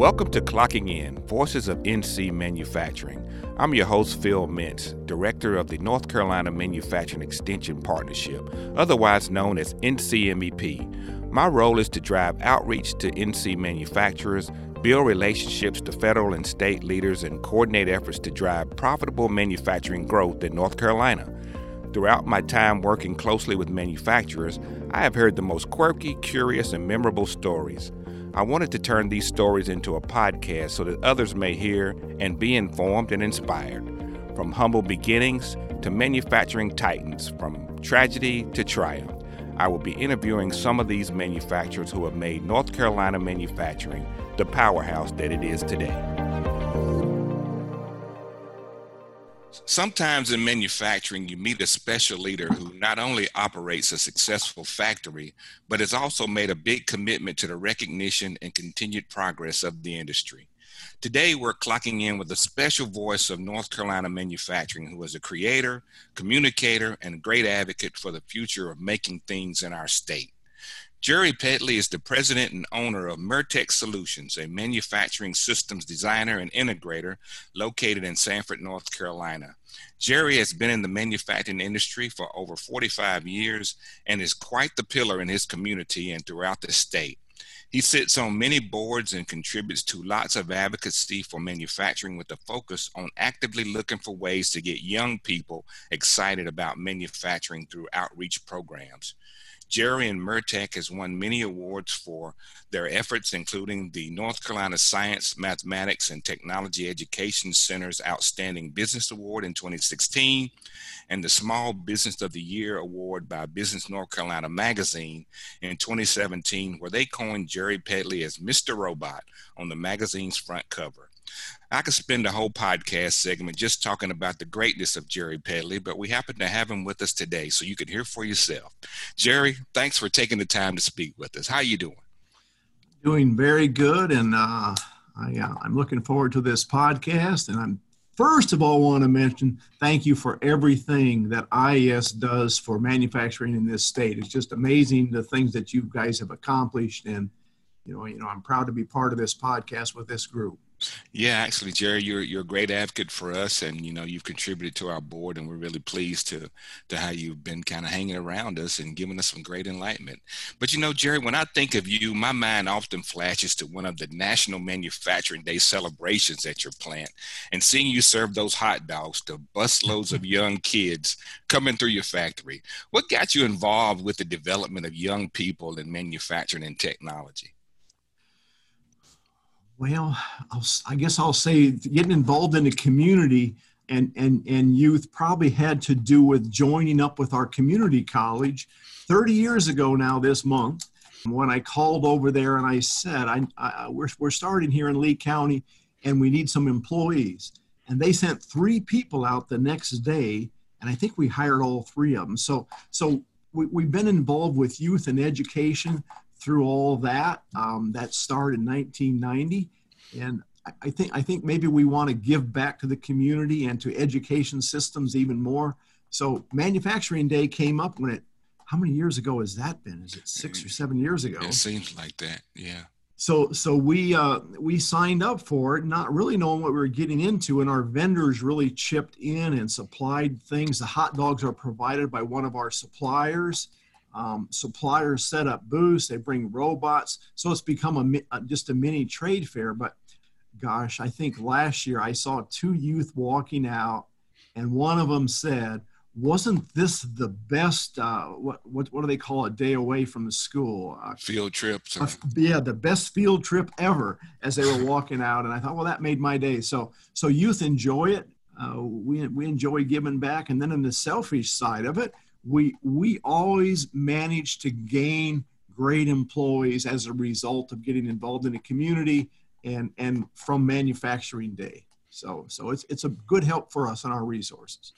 Welcome to Clocking In Voices of NC Manufacturing. I'm your host, Phil Mintz, Director of the North Carolina Manufacturing Extension Partnership, otherwise known as NCMEP. My role is to drive outreach to NC manufacturers, build relationships to federal and state leaders, and coordinate efforts to drive profitable manufacturing growth in North Carolina. Throughout my time working closely with manufacturers, I have heard the most quirky, curious, and memorable stories. I wanted to turn these stories into a podcast so that others may hear and be informed and inspired. From humble beginnings to manufacturing titans, from tragedy to triumph, I will be interviewing some of these manufacturers who have made North Carolina manufacturing the powerhouse that it is today. Sometimes in manufacturing, you meet a special leader who not only operates a successful factory, but has also made a big commitment to the recognition and continued progress of the industry. Today, we're clocking in with a special voice of North Carolina manufacturing who is a creator, communicator, and great advocate for the future of making things in our state. Jerry Pedley is the president and owner of Mertech Solutions, a manufacturing systems designer and integrator located in Sanford, North Carolina. Jerry has been in the manufacturing industry for over 45 years and is quite the pillar in his community and throughout the state. He sits on many boards and contributes to lots of advocacy for manufacturing with a focus on actively looking for ways to get young people excited about manufacturing through outreach programs. Jerry and Mertech has won many awards for their efforts, including the North Carolina Science, Mathematics, and Technology Education Center's Outstanding Business Award in 2016 and the Small Business of the Year Award by Business North Carolina Magazine in 2017, where they coined Jerry Pedley as Mr. Robot on the magazine's front cover. I could spend a whole podcast segment just talking about the greatness of Jerry Pedley, but we happen to have him with us today, so you can hear for yourself. Jerry, thanks for taking the time to speak with us. How are you doing? Doing very good, and uh, I, uh, I'm looking forward to this podcast. And I'm first of all want to mention thank you for everything that IES does for manufacturing in this state. It's just amazing the things that you guys have accomplished, and you know, you know, I'm proud to be part of this podcast with this group. Yeah, actually, Jerry, you're you're a great advocate for us, and you know you've contributed to our board, and we're really pleased to to how you've been kind of hanging around us and giving us some great enlightenment. But you know, Jerry, when I think of you, my mind often flashes to one of the National Manufacturing Day celebrations at your plant, and seeing you serve those hot dogs to busloads of young kids coming through your factory. What got you involved with the development of young people in manufacturing and technology? Well, I'll, i guess I'll say getting involved in the community and, and, and youth probably had to do with joining up with our community college 30 years ago now this month when I called over there and I said, I, I, we're, we're starting here in Lee County and we need some employees. And they sent three people out the next day and I think we hired all three of them. So, so we, we've been involved with youth and education through all that. Um, that started in 1990, and I think I think maybe we want to give back to the community and to education systems even more. So Manufacturing Day came up when it. How many years ago has that been? Is it six or seven years ago? It seems like that. Yeah. So so we uh, we signed up for it, not really knowing what we were getting into, and our vendors really chipped in and supplied things. The hot dogs are provided by one of our suppliers um, suppliers set up booths, they bring robots. So it's become a, uh, just a mini trade fair. But gosh, I think last year I saw two youth walking out, and one of them said, wasn't this the best uh, what, what what do they call a day away from the school? Uh, field trip uh, yeah the best field trip ever as they were walking out. And i thought well that made my day. So so youth enjoy it. Uh, we, we enjoy giving back. And then in the selfish side of it we we always manage to gain great employees as a result of getting involved in the community and and from manufacturing day so so it's it's a good help for us and our resources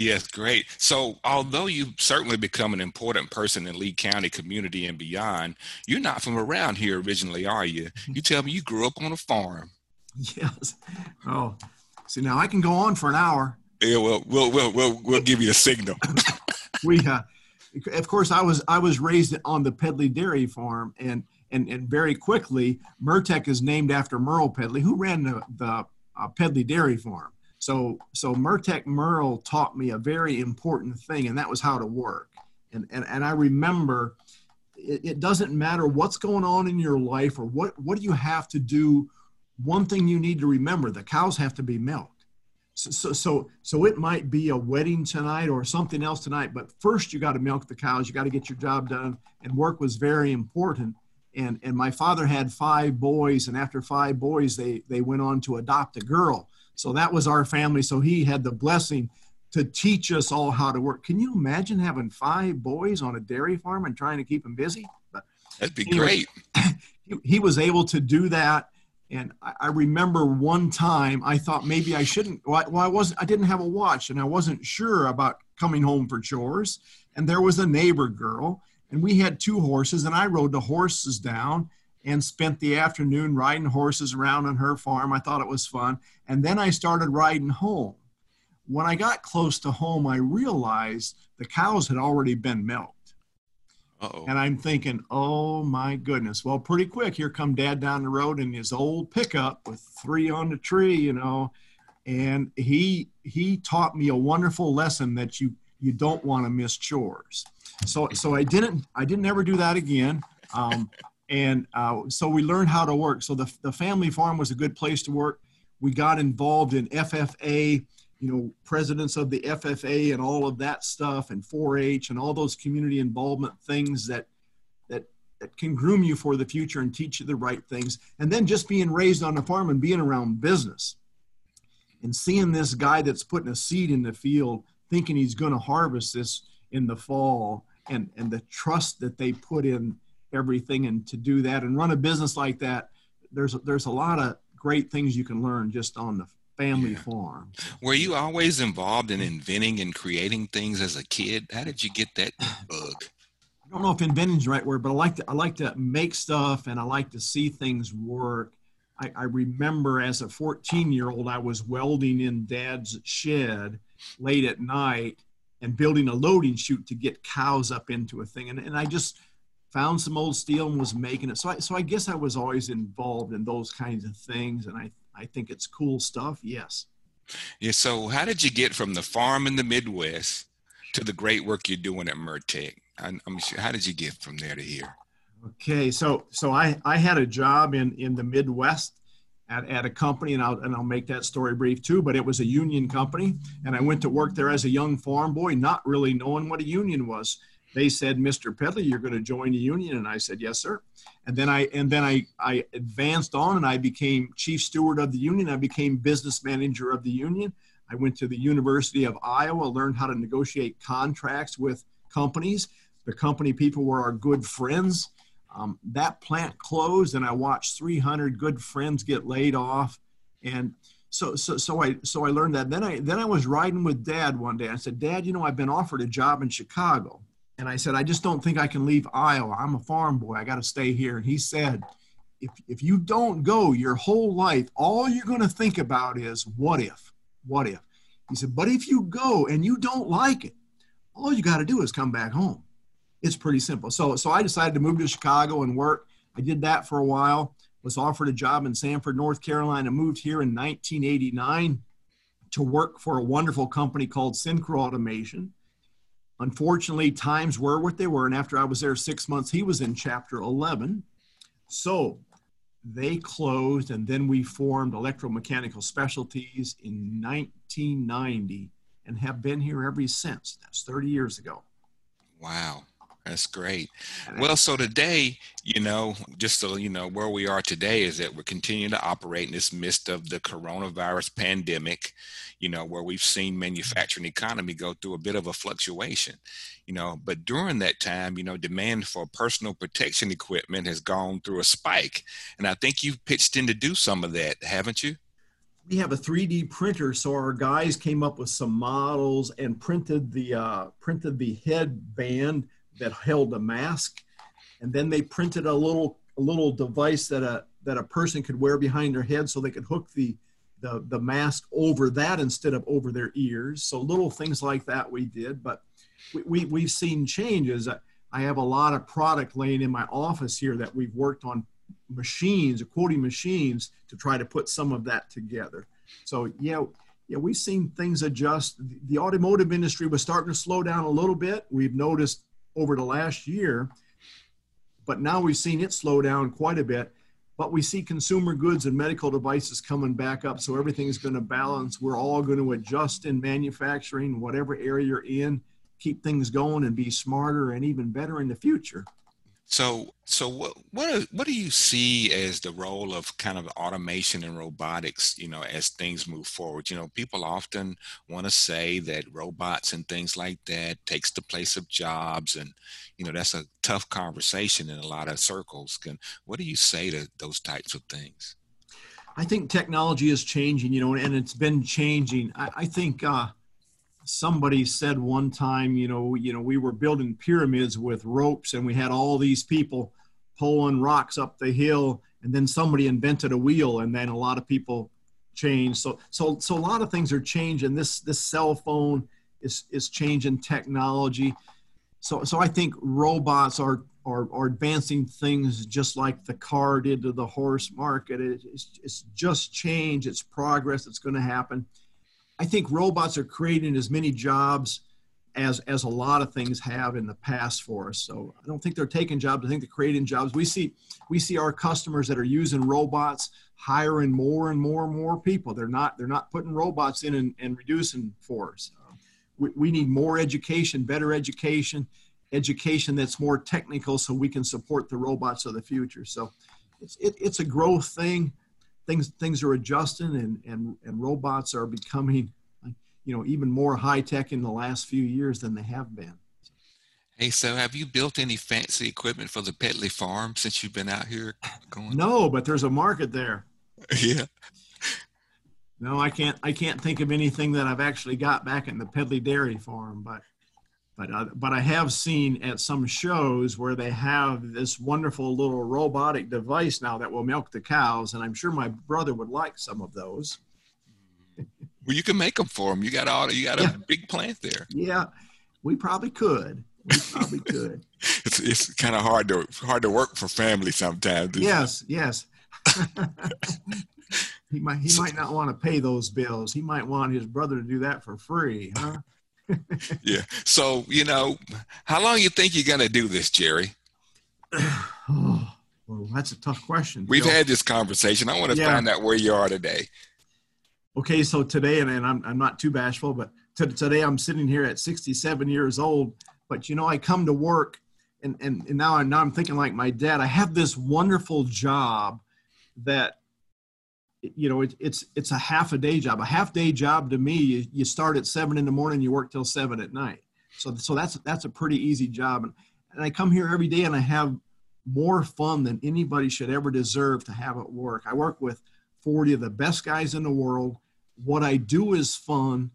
Yes, great. So, although you've certainly become an important person in Lee County community and beyond, you're not from around here originally, are you? You tell me you grew up on a farm. Yes. Oh, see, now I can go on for an hour. Yeah, well, we'll we'll we'll, we'll give you a signal. we, uh, of course, I was I was raised on the Pedley Dairy Farm, and and, and very quickly, Mertech is named after Merle Pedley, who ran the, the uh, Pedley Dairy Farm. So, so Mertech Merle taught me a very important thing, and that was how to work. And, and, and I remember it, it doesn't matter what's going on in your life or what, what do you have to do. One thing you need to remember the cows have to be milked. So, so, so, so it might be a wedding tonight or something else tonight, but first you got to milk the cows. You got to get your job done, and work was very important. And and my father had five boys, and after five boys, they they went on to adopt a girl. So that was our family. So he had the blessing to teach us all how to work. Can you imagine having five boys on a dairy farm and trying to keep them busy? But That'd be great. he, he was able to do that and I, I, remember one time I thought maybe I shouldn't. Well, I, well, I wasn't. I didn't have a watch, and I wasn't sure about coming home for chores. And there was a neighbor girl, and we had two horses, and I rode the horses down and spent the afternoon riding horses around on her farm. I thought it was fun, and then I started riding home. When I got close to home, I realized the cows had already been milked. Uh-oh. And I'm thinking, oh my goodness. Well, pretty quick, here come dad down the road in his old pickup with three on the tree, you know. And he he taught me a wonderful lesson that you you don't want to miss chores. So so I didn't I didn't ever do that again. Um, and uh, so we learned how to work. So the the family farm was a good place to work. We got involved in FFA you know, presidents of the FFA and all of that stuff and 4-H and all those community involvement things that, that, that can groom you for the future and teach you the right things. And then just being raised on a farm and being around business and seeing this guy that's putting a seed in the field thinking he's going to harvest this in the fall and, and the trust that they put in everything and to do that and run a business like that, there's, there's a lot of great things you can learn just on the family yeah. farm. Were you always involved in inventing and creating things as a kid? How did you get that bug? I don't know if inventing is the right word, but I like to I like to make stuff and I like to see things work. I, I remember as a 14 year old, I was welding in dad's shed late at night and building a loading chute to get cows up into a thing. And, and I just found some old steel and was making it. So I, so I guess I was always involved in those kinds of things. And I, I think it's cool stuff. Yes. Yeah. So, how did you get from the farm in the Midwest to the great work you're doing at Mertech? I'm sure, how did you get from there to here? Okay, so so I I had a job in in the Midwest at, at a company, and I'll and I'll make that story brief too. But it was a union company, and I went to work there as a young farm boy, not really knowing what a union was they said, Mr. Pedley, you're going to join the union. And I said, yes, sir. And then I, and then I, I advanced on and I became chief steward of the union. I became business manager of the union. I went to the University of Iowa, learned how to negotiate contracts with companies. The company people were our good friends. Um, that plant closed and I watched 300 good friends get laid off. And so, so, so I, so I learned that. Then I, then I was riding with dad one day. I said, dad, you know, I've been offered a job in Chicago and I said, I just don't think I can leave Iowa. I'm a farm boy. I got to stay here. And he said, if, if you don't go your whole life, all you're going to think about is what if? What if? He said, but if you go and you don't like it, all you got to do is come back home. It's pretty simple. So, so I decided to move to Chicago and work. I did that for a while, was offered a job in Sanford, North Carolina, moved here in 1989 to work for a wonderful company called Syncro Automation Unfortunately, times were what they were. And after I was there six months, he was in chapter 11. So they closed, and then we formed Electromechanical Specialties in 1990 and have been here ever since. That's 30 years ago. Wow. That's great. Well, so today, you know, just so you know, where we are today is that we're continuing to operate in this midst of the coronavirus pandemic, you know, where we've seen manufacturing economy go through a bit of a fluctuation, you know, but during that time, you know, demand for personal protection equipment has gone through a spike. And I think you've pitched in to do some of that, haven't you? we have a 3D printer, so our guys came up with some models and printed the uh, printed the headband that held a mask, and then they printed a little a little device that a that a person could wear behind their head, so they could hook the the the mask over that instead of over their ears. So little things like that we did, but we, we we've seen changes. I have a lot of product laying in my office here that we've worked on machines, quoting machines, to try to put some of that together. So yeah, yeah, we've seen things adjust. The automotive industry was starting to slow down a little bit. We've noticed over the last year, but now we've seen it slow down quite a bit. But we see consumer goods and medical devices coming back up, so everything's going to balance. We're all going to adjust in manufacturing, whatever area you're in, keep things going and be smarter and even better in the future. So, so what what what do you see as the role of kind of automation and robotics? You know, as things move forward. You know, people often want to say that robots and things like that takes the place of jobs, and you know that's a tough conversation in a lot of circles. Can what do you say to those types of things? I think technology is changing. You know, and it's been changing. I, I think. Uh, somebody said one time, you know, you know, we were building pyramids with ropes and we had all these people pulling rocks up the hill and then somebody invented a wheel and then a lot of people changed. So so so a lot of things are changing. This this cell phone is is changing technology. So so I think robots are are, are advancing things just like the car did to the horse market. It, it's, it's just change. It's progress. It's going to happen I think robots are creating as many jobs as as a lot of things have in the past for us. So I don't think they're taking jobs. I think they're creating jobs. We see we see our customers that are using robots hiring more and more and more people. They're not they're not putting robots in and, and reducing force. Uh, we, we need more education, better education, education that's more technical, so we can support the robots of the future. So it's it, it's a growth thing things things are adjusting and and and robots are becoming you know even more high tech in the last few years than they have been. Hey so have you built any fancy equipment for the pedley farm since you've been out here going? No but there's a market there. Yeah. No i can't i can't think of anything that i've actually got back in the pedley dairy farm but but uh, but I have seen at some shows where they have this wonderful little robotic device now that will milk the cows, and I'm sure my brother would like some of those. well, you can make them for him. You got all you got a big plant there. Yeah, we probably could. We probably could. it's it's kind of hard to hard to work for family sometimes. Yes, it? yes. he might he might not want to pay those bills. He might want his brother to do that for free, huh? Yeah. So, you know, how long you think you're going to do this, Jerry? oh, well, that's a tough question. We've had this conversation. I want to yeah. find out where you are today. Okay, so today, and, I'm, I'm not too bashful, but t- today I'm sitting here at 67 years old. But you know, I come to work, and and, and now I'm now I'm thinking like my dad. I have this wonderful job that you know, it, it's it's a half a day job. A half day job to me, you, you start at seven in the morning, you work till seven at night. So so that's that's a pretty easy job. And, and I come here every day and I have more fun than anybody should ever deserve to have at work. I work with 40 of the best guys in the world. What I do is fun.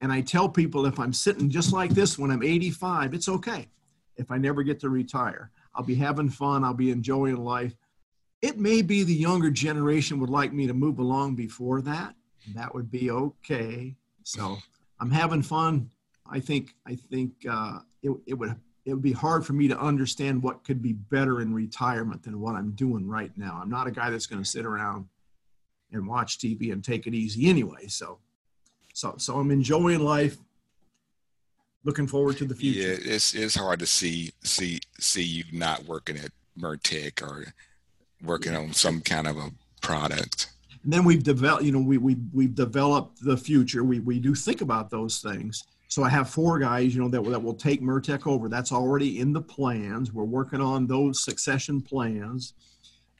And I tell people if I'm sitting just like this when I'm 85, it's okay. If I never get to retire, I'll be having fun, I'll be enjoying life it may be the younger generation would like me to move along before that. That would be okay. So I'm having fun. I think I think uh, it, it would it would be hard for me to understand what could be better in retirement than what I'm doing right now. I'm not a guy that's going to sit around and watch TV and take it easy anyway. So so so I'm enjoying life. Looking forward to the future. Yeah, it's it's hard to see see see you not working at Mertech or working on some kind of a product. And then we've developed, you know, we, we, we've developed the future. We, we do think about those things. So I have four guys, you know, that, that will take Mertech over. That's already in the plans. We're working on those succession plans.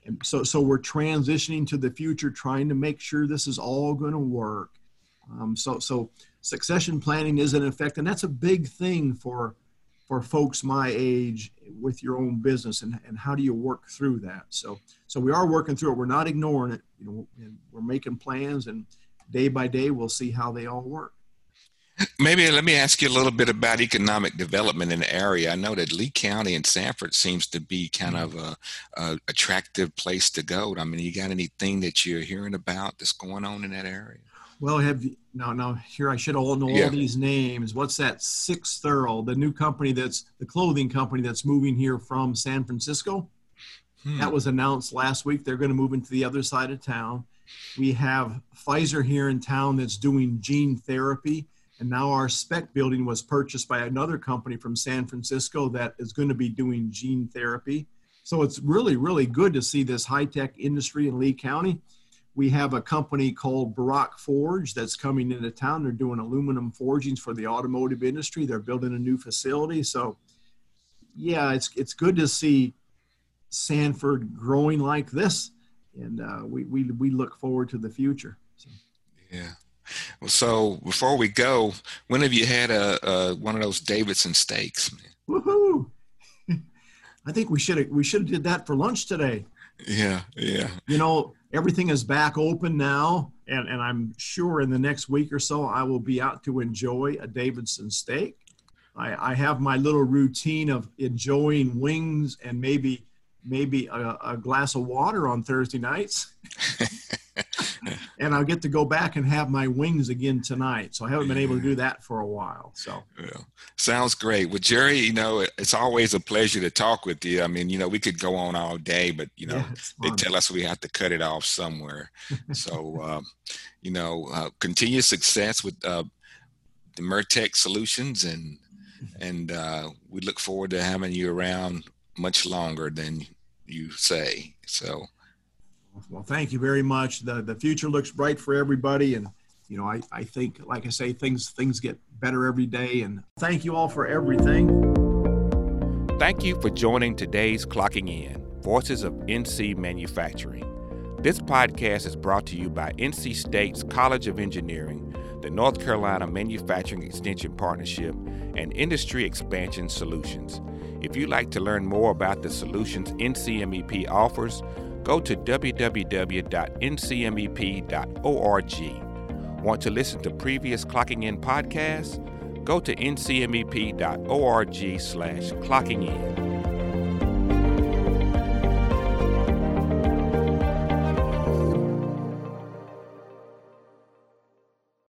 And so, so we're transitioning to the future, trying to make sure this is all going to work. Um, so, so succession planning is in effect, and that's a big thing for for folks my age with your own business and, and how do you work through that? So so we are working through it. We're not ignoring it you know and we're making plans and day by day we'll see how they all work. Maybe let me ask you a little bit about economic development in the area. I know that lee county and sanford seems to be kind of a, a attractive place to go. I mean you got anything that you're hearing about that's going on in that area Well, have you, now now here I should all know Yeah. all these names. What's that? Six Thorough, the new company that's the clothing company that's moving here from San Francisco. Hmm. That was announced last week. They're going to move into the other side of town. We have Pfizer here in town that's doing gene therapy. And now our spec building was purchased by another company from San Francisco that is going to be doing gene therapy. So it's really, really good to see this high tech industry in Lee County. We have a company called Bharat Forge that's coming into town. They're doing aluminum forgings for the automotive industry. They're building a new facility. So, yeah, it's it's good to see Sanford growing like this, and uh, we, we we look forward to the future. So, Yeah. Well, so before we go, when have you had a, a one of those Davidson steaks? woohoo! I think we should have we should have did that for lunch today. Yeah, yeah, You know, everything is back open now, and, and I'm sure in the next week or so I will be out to enjoy a Davidson steak. I, I have my little routine of enjoying wings and maybe maybe a, a glass of water on Thursday nights. and I'll get to go back and have my wings again tonight. So I haven't been able to do that for a while. So yeah. Sounds great. Well, Jerry, you know, it's always a pleasure to talk with you. I mean, you know, we could go on all day, but you know, yeah, they tell us we have to cut it off somewhere. so, um, you know, uh, continued success with uh, the Mertech Solutions, and and uh, we look forward to having you around much longer than you say. So, Well, thank you very much. The the future looks bright for everybody, and you know, I, I think, like I say, things things get better every day. And thank you all for everything. Thank you for joining today's Clocking In Voices of NC Manufacturing. This podcast is brought to you by NC State's College of Engineering, the North Carolina Manufacturing Extension Partnership, and Industry Expansion Solutions. If you'd like to learn more about the solutions NCMEP offers, go to www.ncmep.org. Want to listen to previous Clocking In podcasts? Go to ncmep.org slash clocking in.